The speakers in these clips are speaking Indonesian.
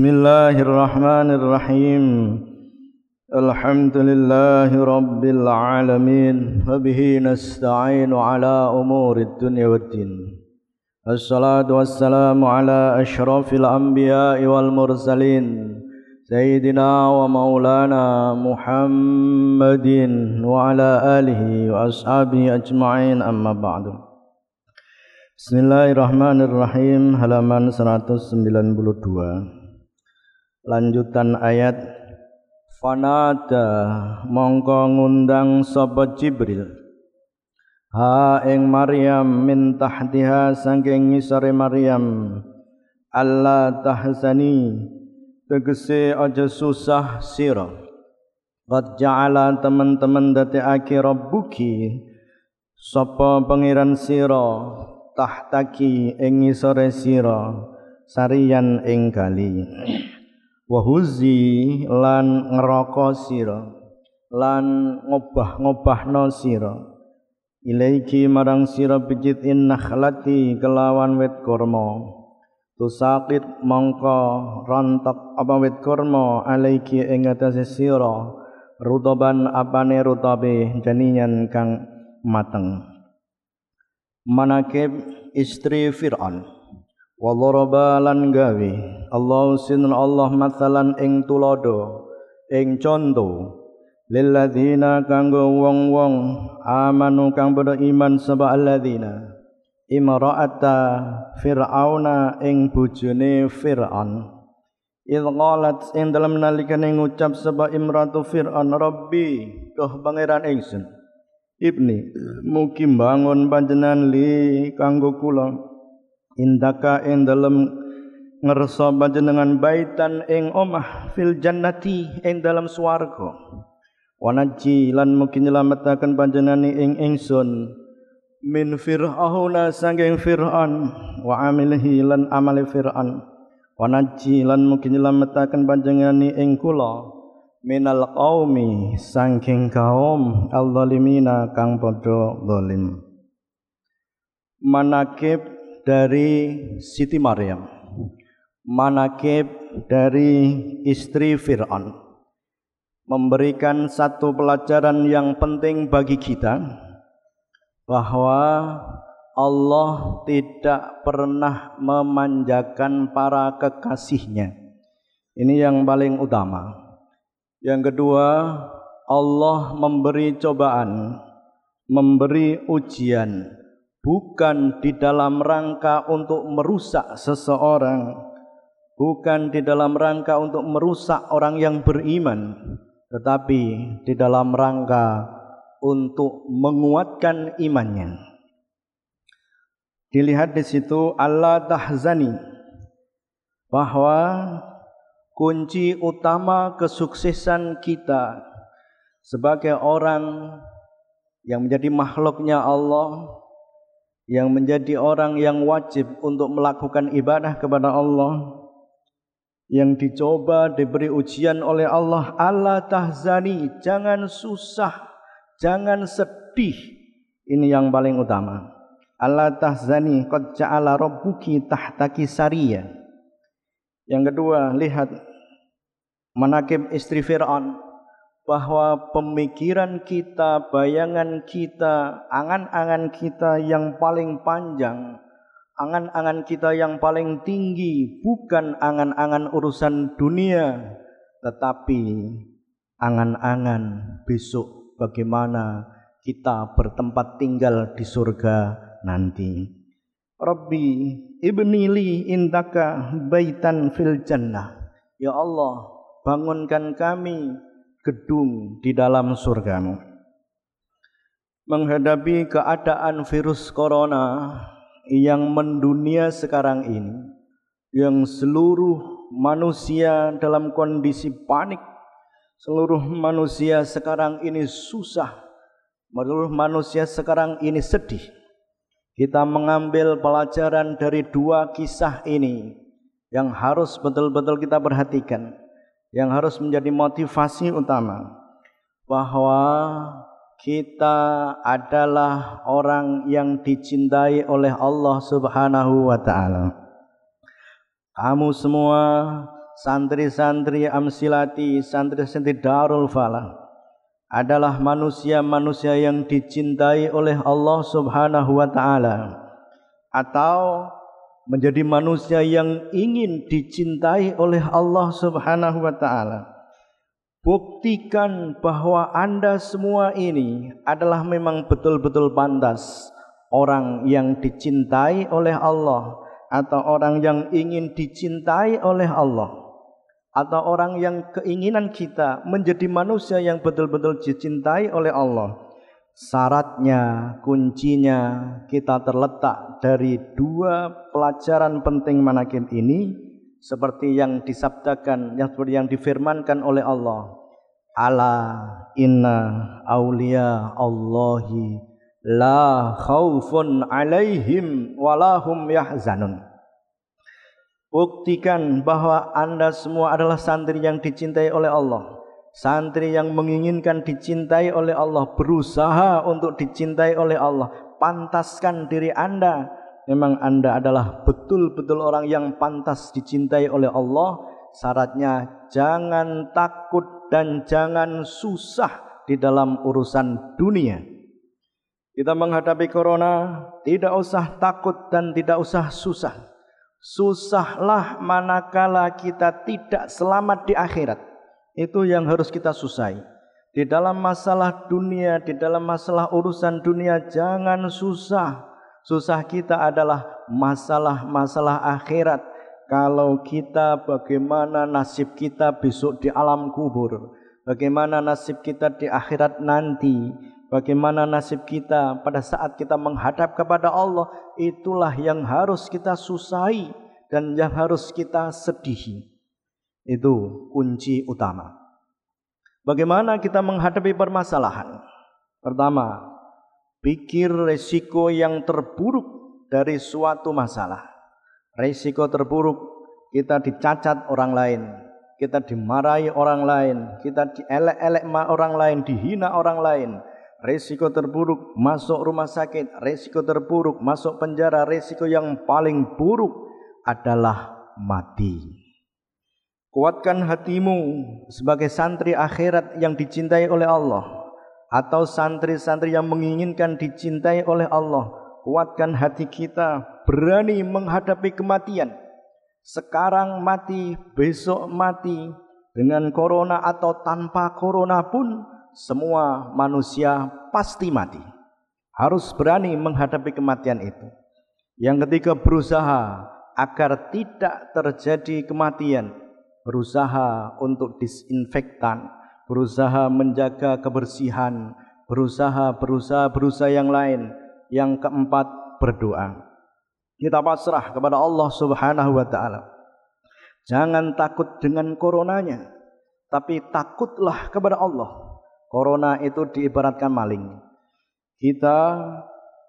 بسم الله الرحمن الرحيم. الحمد لله رب العالمين وبه نستعين على أمور الدنيا والدين. الصلاة والسلام على أشرف الأنبياء والمرسلين سيدنا ومولانا محمد وعلى آله وأصحابه أجمعين أما بعد. Bismillahirrahmanirrahim halaman 192 Lanjutan ayat. Fanada mongko ngundang sapa Jibril. Ha ing Maryam min tahtiha saking ngisore Maryam. Allah tahzani tegese aja susah sira. Qad ja'ala teman-teman dadekake rabbuki sapa pangeran sira tahtaki ing ngisore sira sariyan ing kali wahuzi lan ngeroko sira lan ngobah-ngobahno sira. Ilaiki marang sira in nakhlati kelawan wit kurma. Tusaqit mongko rontok apa wit kurma alaiki ing atase sira rutaban apane rutabe janinyan kang mateng. Manakib istri Fir'aun wa lan gawe. Allah sinan Allah mathalan ing tulodo ing conto. Lilladzina kanggo wong-wong amanu kang padha iman sapa alladzina. Imra'ata fir'auna ing bojone Fir'aun. Idh qalat ing dalem nalikane ngucap sapa imratu Fir'aun rabbi duh pangeran ingsun. Ibni mugi bangun panjenengan li kanggo kula indaka ing dalem ngersa panjenengan baitan ing omah fil jannati ing dalam swarga. Wanaji lan mugi nyelametaken panjenengan ing ingsun. Min fir'auna sanging fir'an wa amilihi lan amali fir'an wanaji lan mugi nyelametaken panjenengan ing kula. Minal qaumi saking kaum al-zalimina kang padha zalim. Manakib dari Siti Maryam manakib dari istri Fir'aun. Memberikan satu pelajaran yang penting bagi kita bahwa Allah tidak pernah memanjakan para kekasihnya. Ini yang paling utama. Yang kedua, Allah memberi cobaan, memberi ujian bukan di dalam rangka untuk merusak seseorang, bukan di dalam rangka untuk merusak orang yang beriman, tetapi di dalam rangka untuk menguatkan imannya. Dilihat di situ Allah tahzani bahwa kunci utama kesuksesan kita sebagai orang yang menjadi makhluknya Allah yang menjadi orang yang wajib untuk melakukan ibadah kepada Allah yang dicoba diberi ujian oleh Allah Allah tahzani jangan susah jangan sedih. Ini yang paling utama. Allah tahzani qad ja'ala rabbuki tahtaki sariyah yang kedua lihat manakib istri Fir'aun bahwa pemikiran kita, bayangan kita, angan-angan kita yang paling panjang, angan-angan kita yang paling tinggi bukan angan-angan urusan dunia, tetapi angan-angan besok bagaimana kita bertempat tinggal di surga nanti. Rabbi ibnili indaka baitan fil jannah. Ya Allah, bangunkan kami gedung di dalam surgamu. Menghadapi keadaan virus corona yang mendunia sekarang ini, yang seluruh manusia dalam kondisi panik, seluruh manusia sekarang ini susah, seluruh manusia sekarang ini sedih. Kita mengambil pelajaran dari dua kisah ini yang harus betul-betul kita perhatikan yang harus menjadi motivasi utama bahwa kita adalah orang yang dicintai oleh Allah Subhanahu wa taala. Kamu semua santri-santri amsilati, santri-santri Darul Falah adalah manusia-manusia yang dicintai oleh Allah Subhanahu wa taala atau menjadi manusia yang ingin dicintai oleh Allah Subhanahu wa taala. Buktikan bahwa Anda semua ini adalah memang betul-betul pantas orang yang dicintai oleh Allah atau orang yang ingin dicintai oleh Allah atau orang yang keinginan kita menjadi manusia yang betul-betul dicintai oleh Allah. Syaratnya, kuncinya kita terletak dari dua pelajaran penting manakim ini seperti yang disabdakan, yang seperti yang difirmankan oleh Allah. Ala inna aulia Allahi la khaufun alaihim walahum yahzanun. Buktikan bahwa Anda semua adalah santri yang dicintai oleh Allah. Santri yang menginginkan dicintai oleh Allah, berusaha untuk dicintai oleh Allah. Pantaskan diri Anda. Memang Anda adalah betul-betul orang yang pantas dicintai oleh Allah. Syaratnya jangan takut dan jangan susah di dalam urusan dunia. Kita menghadapi corona, tidak usah takut dan tidak usah susah Susahlah manakala kita tidak selamat di akhirat. Itu yang harus kita susai. Di dalam masalah dunia, di dalam masalah urusan dunia jangan susah. Susah kita adalah masalah-masalah akhirat. Kalau kita bagaimana nasib kita besok di alam kubur. Bagaimana nasib kita di akhirat nanti. Bagaimana nasib kita pada saat kita menghadap kepada Allah itulah yang harus kita susai dan yang harus kita sedihi. Itu kunci utama. Bagaimana kita menghadapi permasalahan? Pertama, pikir resiko yang terburuk dari suatu masalah. Resiko terburuk kita dicacat orang lain, kita dimarahi orang lain, kita dielek-elek orang lain, dihina orang lain, Resiko terburuk masuk rumah sakit, resiko terburuk masuk penjara, resiko yang paling buruk adalah mati. Kuatkan hatimu sebagai santri akhirat yang dicintai oleh Allah atau santri-santri yang menginginkan dicintai oleh Allah. Kuatkan hati kita berani menghadapi kematian. Sekarang mati, besok mati dengan corona atau tanpa corona pun semua manusia pasti mati. Harus berani menghadapi kematian itu. Yang ketiga berusaha agar tidak terjadi kematian. Berusaha untuk disinfektan, berusaha menjaga kebersihan, berusaha berusaha berusaha yang lain. Yang keempat berdoa. Kita pasrah kepada Allah Subhanahu wa taala. Jangan takut dengan coronanya, tapi takutlah kepada Allah Corona itu diibaratkan maling. Kita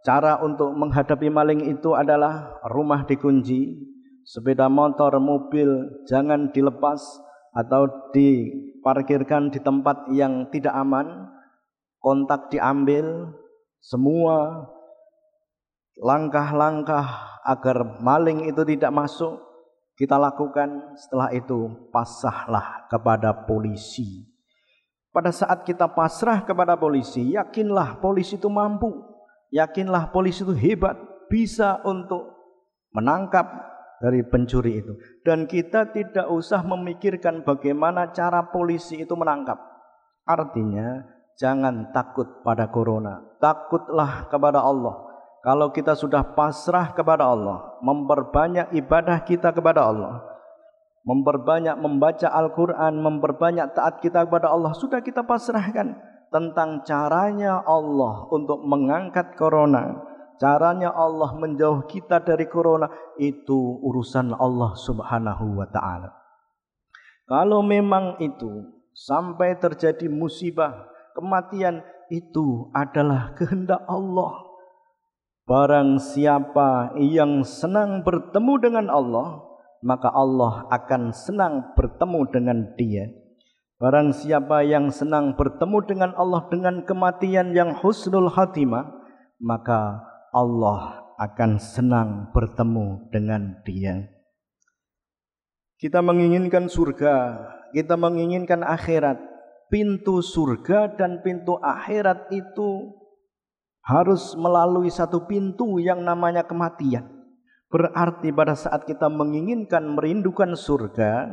cara untuk menghadapi maling itu adalah rumah dikunci, sepeda motor, mobil jangan dilepas atau diparkirkan di tempat yang tidak aman, kontak diambil, semua langkah-langkah agar maling itu tidak masuk kita lakukan. Setelah itu pasahlah kepada polisi. Pada saat kita pasrah kepada polisi, yakinlah polisi itu mampu, yakinlah polisi itu hebat, bisa untuk menangkap dari pencuri itu. Dan kita tidak usah memikirkan bagaimana cara polisi itu menangkap. Artinya, jangan takut pada corona, takutlah kepada Allah. Kalau kita sudah pasrah kepada Allah, memperbanyak ibadah kita kepada Allah, memperbanyak membaca Al-Quran, memperbanyak taat kita kepada Allah, sudah kita pasrahkan tentang caranya Allah untuk mengangkat corona, caranya Allah menjauh kita dari corona, itu urusan Allah subhanahu wa ta'ala. Kalau memang itu sampai terjadi musibah, kematian, itu adalah kehendak Allah. Barang siapa yang senang bertemu dengan Allah, maka Allah akan senang bertemu dengan dia. Barang siapa yang senang bertemu dengan Allah dengan kematian yang husnul khatimah, maka Allah akan senang bertemu dengan dia. Kita menginginkan surga, kita menginginkan akhirat. Pintu surga dan pintu akhirat itu harus melalui satu pintu yang namanya kematian. Berarti pada saat kita menginginkan merindukan surga,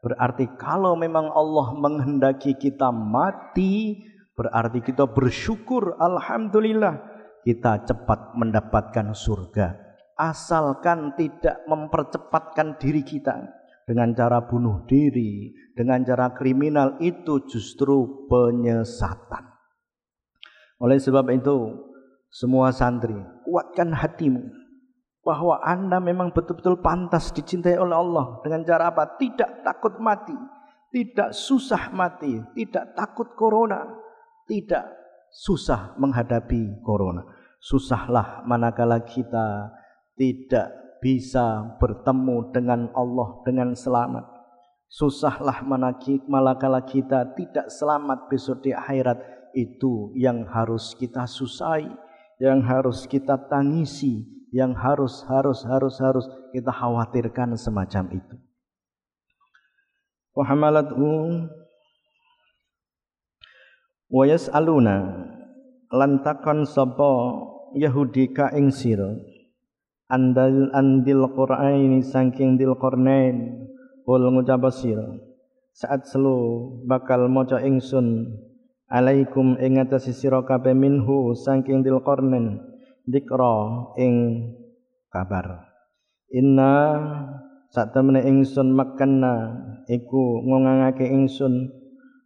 berarti kalau memang Allah menghendaki kita mati, berarti kita bersyukur alhamdulillah kita cepat mendapatkan surga. Asalkan tidak mempercepatkan diri kita dengan cara bunuh diri, dengan cara kriminal itu justru penyesatan. Oleh sebab itu, semua santri, kuatkan hatimu bahwa Anda memang betul-betul pantas dicintai oleh Allah dengan cara apa? Tidak takut mati, tidak susah mati, tidak takut corona, tidak susah menghadapi corona. Susahlah manakala kita tidak bisa bertemu dengan Allah dengan selamat. Susahlah manakala kita tidak selamat besok di akhirat itu yang harus kita susai, yang harus kita tangisi, yang harus harus harus harus kita khawatirkan semacam itu. Wahamalathu wa yas'aluna lantakan sapa Yahudi ka ing sira andal andil Qur'aini saking dil Qur'ain ul ngucap sira saat selu bakal maca ingsun alaikum ing atase sira kabeh minhu saking dil Qur'ain dikra ing kabar. Inna sak temene ingsun makanna iku ngongangake ingsun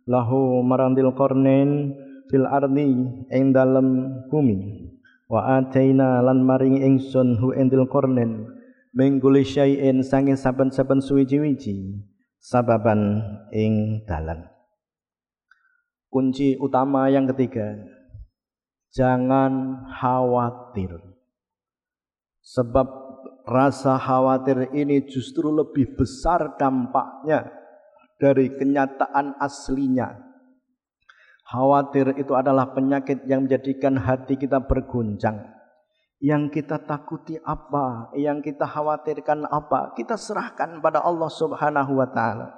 lahu marandil Qur'ain fil ardi ing dalem bumi. Wa ataina lan maring ingsun hu endil kornen mengguli syai'in sanging saben-saben suwiji-wiji sababan ing dalan. Kunci utama yang ketiga jangan khawatir. Sebab rasa khawatir ini justru lebih besar dampaknya dari kenyataan aslinya Khawatir itu adalah penyakit yang menjadikan hati kita berguncang. Yang kita takuti apa? Yang kita khawatirkan apa? Kita serahkan pada Allah Subhanahu wa taala.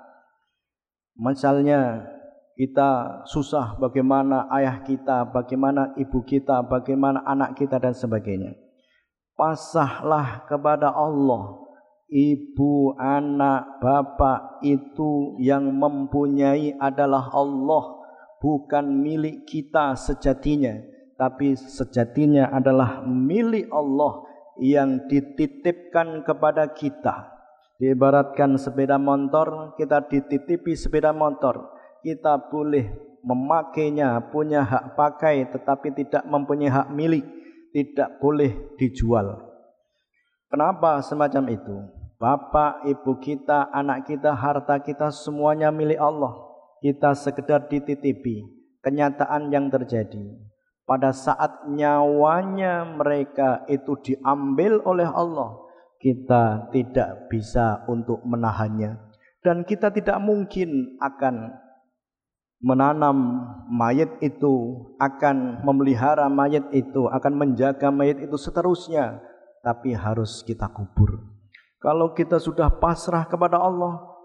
Misalnya kita susah bagaimana ayah kita, bagaimana ibu kita, bagaimana anak kita dan sebagainya. Pasahlah kepada Allah. Ibu, anak, bapak itu yang mempunyai adalah Allah bukan milik kita sejatinya, tapi sejatinya adalah milik Allah yang dititipkan kepada kita. Diibaratkan sepeda motor, kita dititipi sepeda motor. Kita boleh memakainya, punya hak pakai tetapi tidak mempunyai hak milik, tidak boleh dijual. Kenapa semacam itu? Bapak, ibu kita, anak kita, harta kita semuanya milik Allah. Kita sekedar dititipi kenyataan yang terjadi. Pada saat nyawanya mereka itu diambil oleh Allah kita tidak bisa untuk menahannya. Dan kita tidak mungkin akan menanam mayat itu akan memelihara mayat itu akan menjaga mayat itu seterusnya tapi harus kita kubur kalau kita sudah pasrah kepada Allah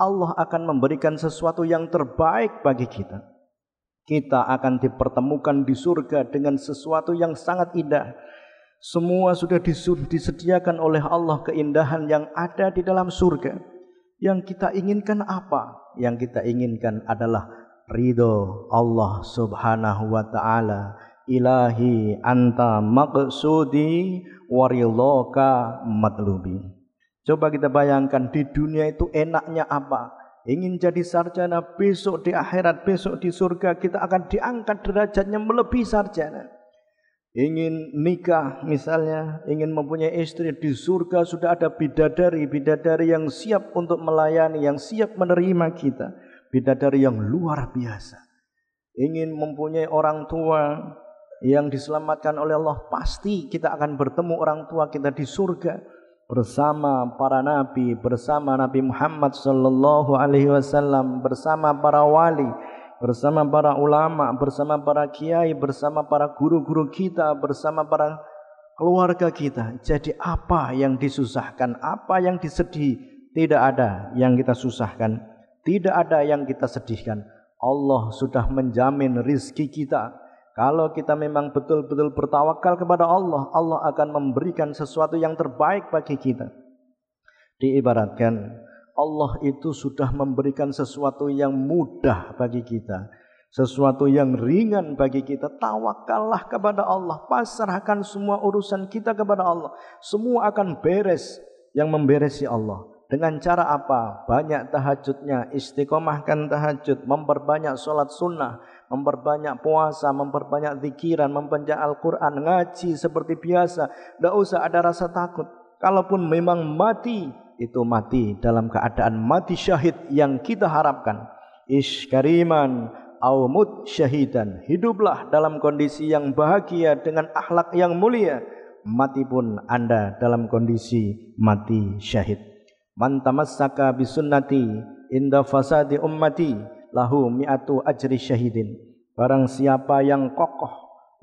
Allah akan memberikan sesuatu yang terbaik bagi kita. Kita akan dipertemukan di surga dengan sesuatu yang sangat indah. Semua sudah disediakan oleh Allah keindahan yang ada di dalam surga. Yang kita inginkan apa? Yang kita inginkan adalah ridho Allah Subhanahu wa taala. Ilahi anta maqsudi warilaka matlubi. Coba kita bayangkan di dunia itu enaknya apa? Ingin jadi sarjana besok di akhirat, besok di surga kita akan diangkat derajatnya melebihi sarjana. Ingin nikah misalnya, ingin mempunyai istri di surga sudah ada bidadari, bidadari yang siap untuk melayani, yang siap menerima kita. Bidadari yang luar biasa. Ingin mempunyai orang tua yang diselamatkan oleh Allah, pasti kita akan bertemu orang tua kita di surga bersama para nabi, bersama Nabi Muhammad sallallahu alaihi wasallam, bersama para wali, bersama para ulama, bersama para kiai, bersama para guru-guru kita, bersama para keluarga kita. Jadi apa yang disusahkan, apa yang disedih, tidak ada yang kita susahkan, tidak ada yang kita sedihkan. Allah sudah menjamin rizki kita. Kalau kita memang betul-betul bertawakal kepada Allah, Allah akan memberikan sesuatu yang terbaik bagi kita. Diibaratkan, Allah itu sudah memberikan sesuatu yang mudah bagi kita sesuatu yang ringan bagi kita. Tawakallah kepada Allah, pasrahkan semua urusan kita kepada Allah. Semua akan beres yang memberesi Allah. Dengan cara apa? Banyak tahajudnya, istiqomahkan tahajud, memperbanyak sholat sunnah, memperbanyak puasa, memperbanyak zikiran, membaca Al-Quran, ngaji seperti biasa. Tidak usah ada rasa takut. Kalaupun memang mati, itu mati dalam keadaan mati syahid yang kita harapkan. Ish kariman aumut syahidan. Hiduplah dalam kondisi yang bahagia dengan akhlak yang mulia. Mati pun anda dalam kondisi mati syahid. Man tamassaka bisunnati inda fasadi ummati lahu mi'atu ajri syahidin. Barang siapa yang kokoh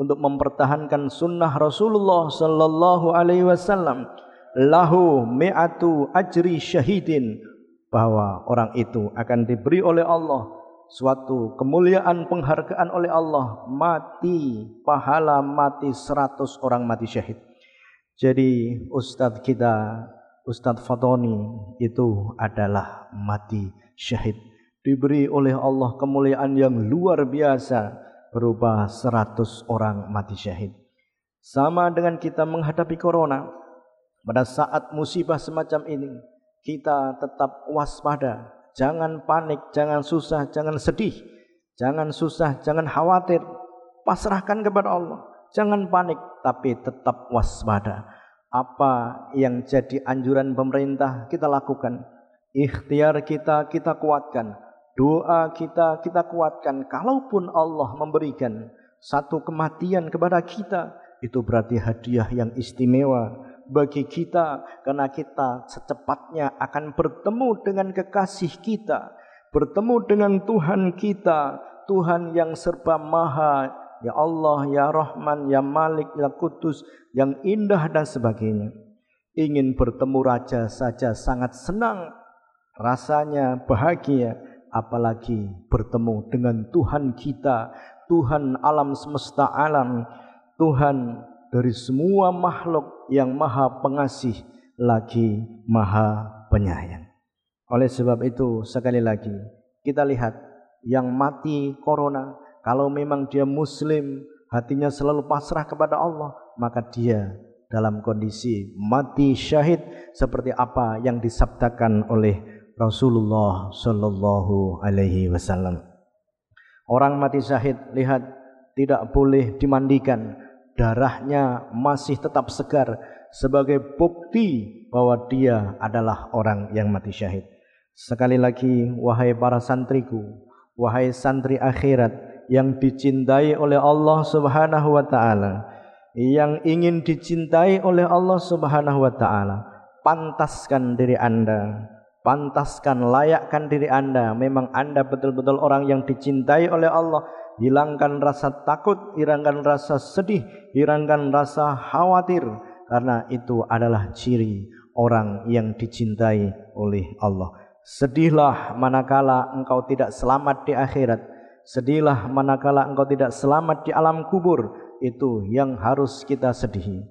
untuk mempertahankan sunnah Rasulullah sallallahu alaihi wasallam lahu mi'atu ajri syahidin bahwa orang itu akan diberi oleh Allah suatu kemuliaan penghargaan oleh Allah mati pahala mati seratus orang mati syahid jadi ustadz kita Ustadz Fatoni itu adalah mati syahid diberi oleh Allah kemuliaan yang luar biasa berupa seratus orang mati syahid sama dengan kita menghadapi corona pada saat musibah semacam ini kita tetap waspada Jangan panik, jangan susah, jangan sedih, jangan susah, jangan khawatir. Pasrahkan kepada Allah. Jangan panik, tapi tetap waspada. Apa yang jadi anjuran pemerintah kita lakukan. Ikhtiar kita kita kuatkan. Doa kita kita kuatkan. Kalaupun Allah memberikan satu kematian kepada kita, itu berarti hadiah yang istimewa bagi kita karena kita secepatnya akan bertemu dengan kekasih kita, bertemu dengan Tuhan kita, Tuhan yang serba maha, ya Allah, ya Rahman, ya Malik, ya Kudus, yang indah dan sebagainya. Ingin bertemu raja saja sangat senang, rasanya bahagia, apalagi bertemu dengan Tuhan kita, Tuhan alam semesta alam, Tuhan dari semua makhluk yang maha pengasih lagi maha penyayang. Oleh sebab itu sekali lagi kita lihat yang mati corona kalau memang dia muslim hatinya selalu pasrah kepada Allah maka dia dalam kondisi mati syahid seperti apa yang disabdakan oleh Rasulullah sallallahu alaihi wasallam. Orang mati syahid lihat tidak boleh dimandikan darahnya masih tetap segar sebagai bukti bahwa dia adalah orang yang mati syahid. Sekali lagi wahai para santriku, wahai santri akhirat yang dicintai oleh Allah Subhanahu wa taala, yang ingin dicintai oleh Allah Subhanahu wa taala, pantaskan diri Anda, pantaskan layakkan diri Anda. Memang Anda betul-betul orang yang dicintai oleh Allah hilangkan rasa takut, hilangkan rasa sedih, hilangkan rasa khawatir karena itu adalah ciri orang yang dicintai oleh Allah. Sedihlah manakala engkau tidak selamat di akhirat. Sedihlah manakala engkau tidak selamat di alam kubur. Itu yang harus kita sedihi.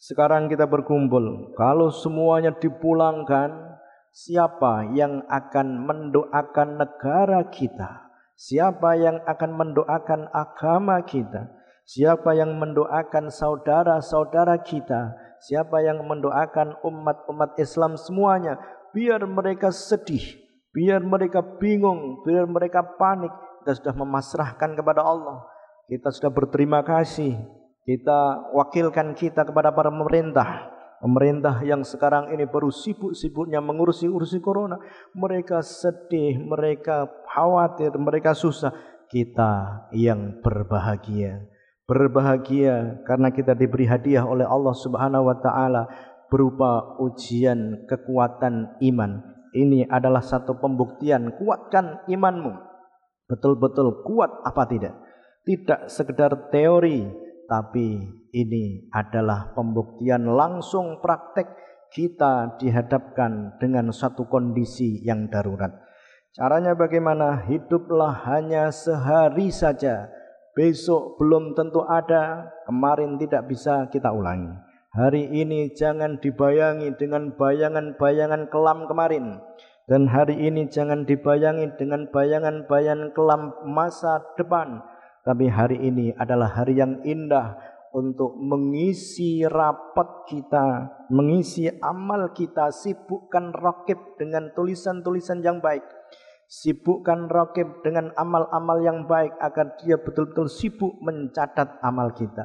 Sekarang kita berkumpul. Kalau semuanya dipulangkan, siapa yang akan mendoakan negara kita? Siapa yang akan mendoakan agama kita? Siapa yang mendoakan saudara-saudara kita? Siapa yang mendoakan umat-umat Islam semuanya? Biar mereka sedih, biar mereka bingung, biar mereka panik. Kita sudah memasrahkan kepada Allah. Kita sudah berterima kasih. Kita wakilkan kita kepada para pemerintah Pemerintah yang sekarang ini baru sibuk-sibuknya mengurusi-urusi corona. Mereka sedih, mereka khawatir, mereka susah. Kita yang berbahagia. Berbahagia karena kita diberi hadiah oleh Allah Subhanahu wa taala berupa ujian kekuatan iman. Ini adalah satu pembuktian kuatkan imanmu. Betul-betul kuat apa tidak? Tidak sekedar teori, tapi ini adalah pembuktian langsung praktek kita dihadapkan dengan satu kondisi yang darurat. Caranya bagaimana? Hiduplah hanya sehari saja. Besok belum tentu ada, kemarin tidak bisa kita ulangi. Hari ini jangan dibayangi dengan bayangan-bayangan kelam kemarin. Dan hari ini jangan dibayangi dengan bayangan-bayangan kelam masa depan. Tapi hari ini adalah hari yang indah untuk mengisi rapat kita, mengisi amal kita, sibukkan rakib dengan tulisan-tulisan yang baik. Sibukkan rakib dengan amal-amal yang baik agar dia betul-betul sibuk mencatat amal kita.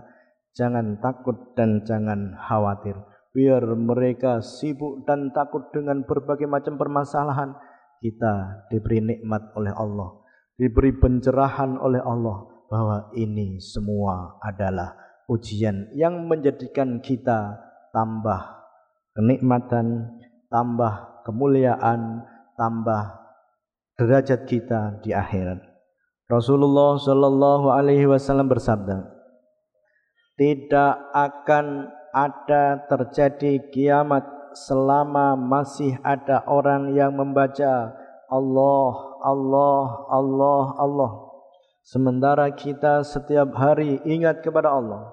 Jangan takut dan jangan khawatir. Biar mereka sibuk dan takut dengan berbagai macam permasalahan. Kita diberi nikmat oleh Allah. Diberi pencerahan oleh Allah. Bahwa ini semua adalah ujian yang menjadikan kita tambah kenikmatan, tambah kemuliaan, tambah derajat kita di akhirat. Rasulullah Shallallahu Alaihi Wasallam bersabda, tidak akan ada terjadi kiamat selama masih ada orang yang membaca Allah, Allah, Allah, Allah. Sementara kita setiap hari ingat kepada Allah.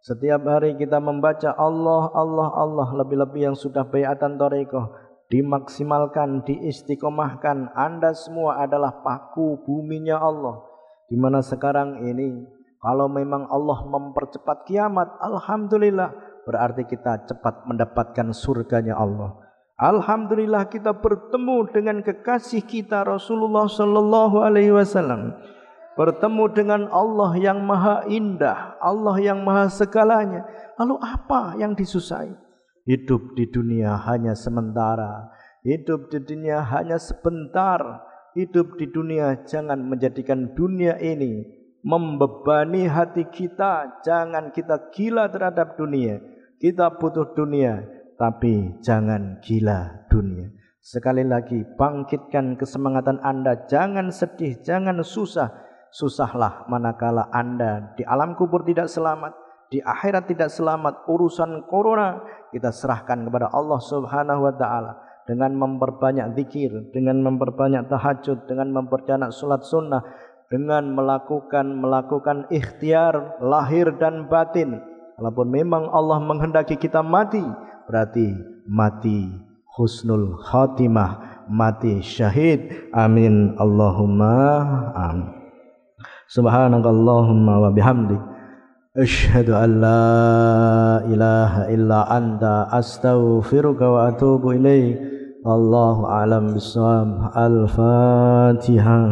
Setiap hari kita membaca Allah, Allah, Allah. Lebih-lebih yang sudah bayatan tarekoh. Dimaksimalkan, diistiqomahkan. Anda semua adalah paku buminya Allah. Di mana sekarang ini, kalau memang Allah mempercepat kiamat, Alhamdulillah. Berarti kita cepat mendapatkan surganya Allah. Alhamdulillah kita bertemu dengan kekasih kita Rasulullah sallallahu alaihi wasallam bertemu dengan Allah yang maha indah, Allah yang maha segalanya. Lalu apa yang disusahi? Hidup di dunia hanya sementara, hidup di dunia hanya sebentar. Hidup di dunia jangan menjadikan dunia ini membebani hati kita. Jangan kita gila terhadap dunia. Kita butuh dunia, tapi jangan gila dunia. Sekali lagi, bangkitkan kesemangatan Anda. Jangan sedih, jangan susah susahlah manakala Anda di alam kubur tidak selamat, di akhirat tidak selamat, urusan corona kita serahkan kepada Allah Subhanahu wa taala dengan memperbanyak zikir, dengan memperbanyak tahajud, dengan memperbanyak salat sunnah, dengan melakukan melakukan ikhtiar lahir dan batin. Walaupun memang Allah menghendaki kita mati, berarti mati husnul khatimah, mati syahid. Amin. Allahumma amin. Subhanakallahumma wa bihamdik. Ashhadu an la ilaha illa anta astaghfiruka wa atubu ilaik Allahu a'lam bissawab Al-Fatihah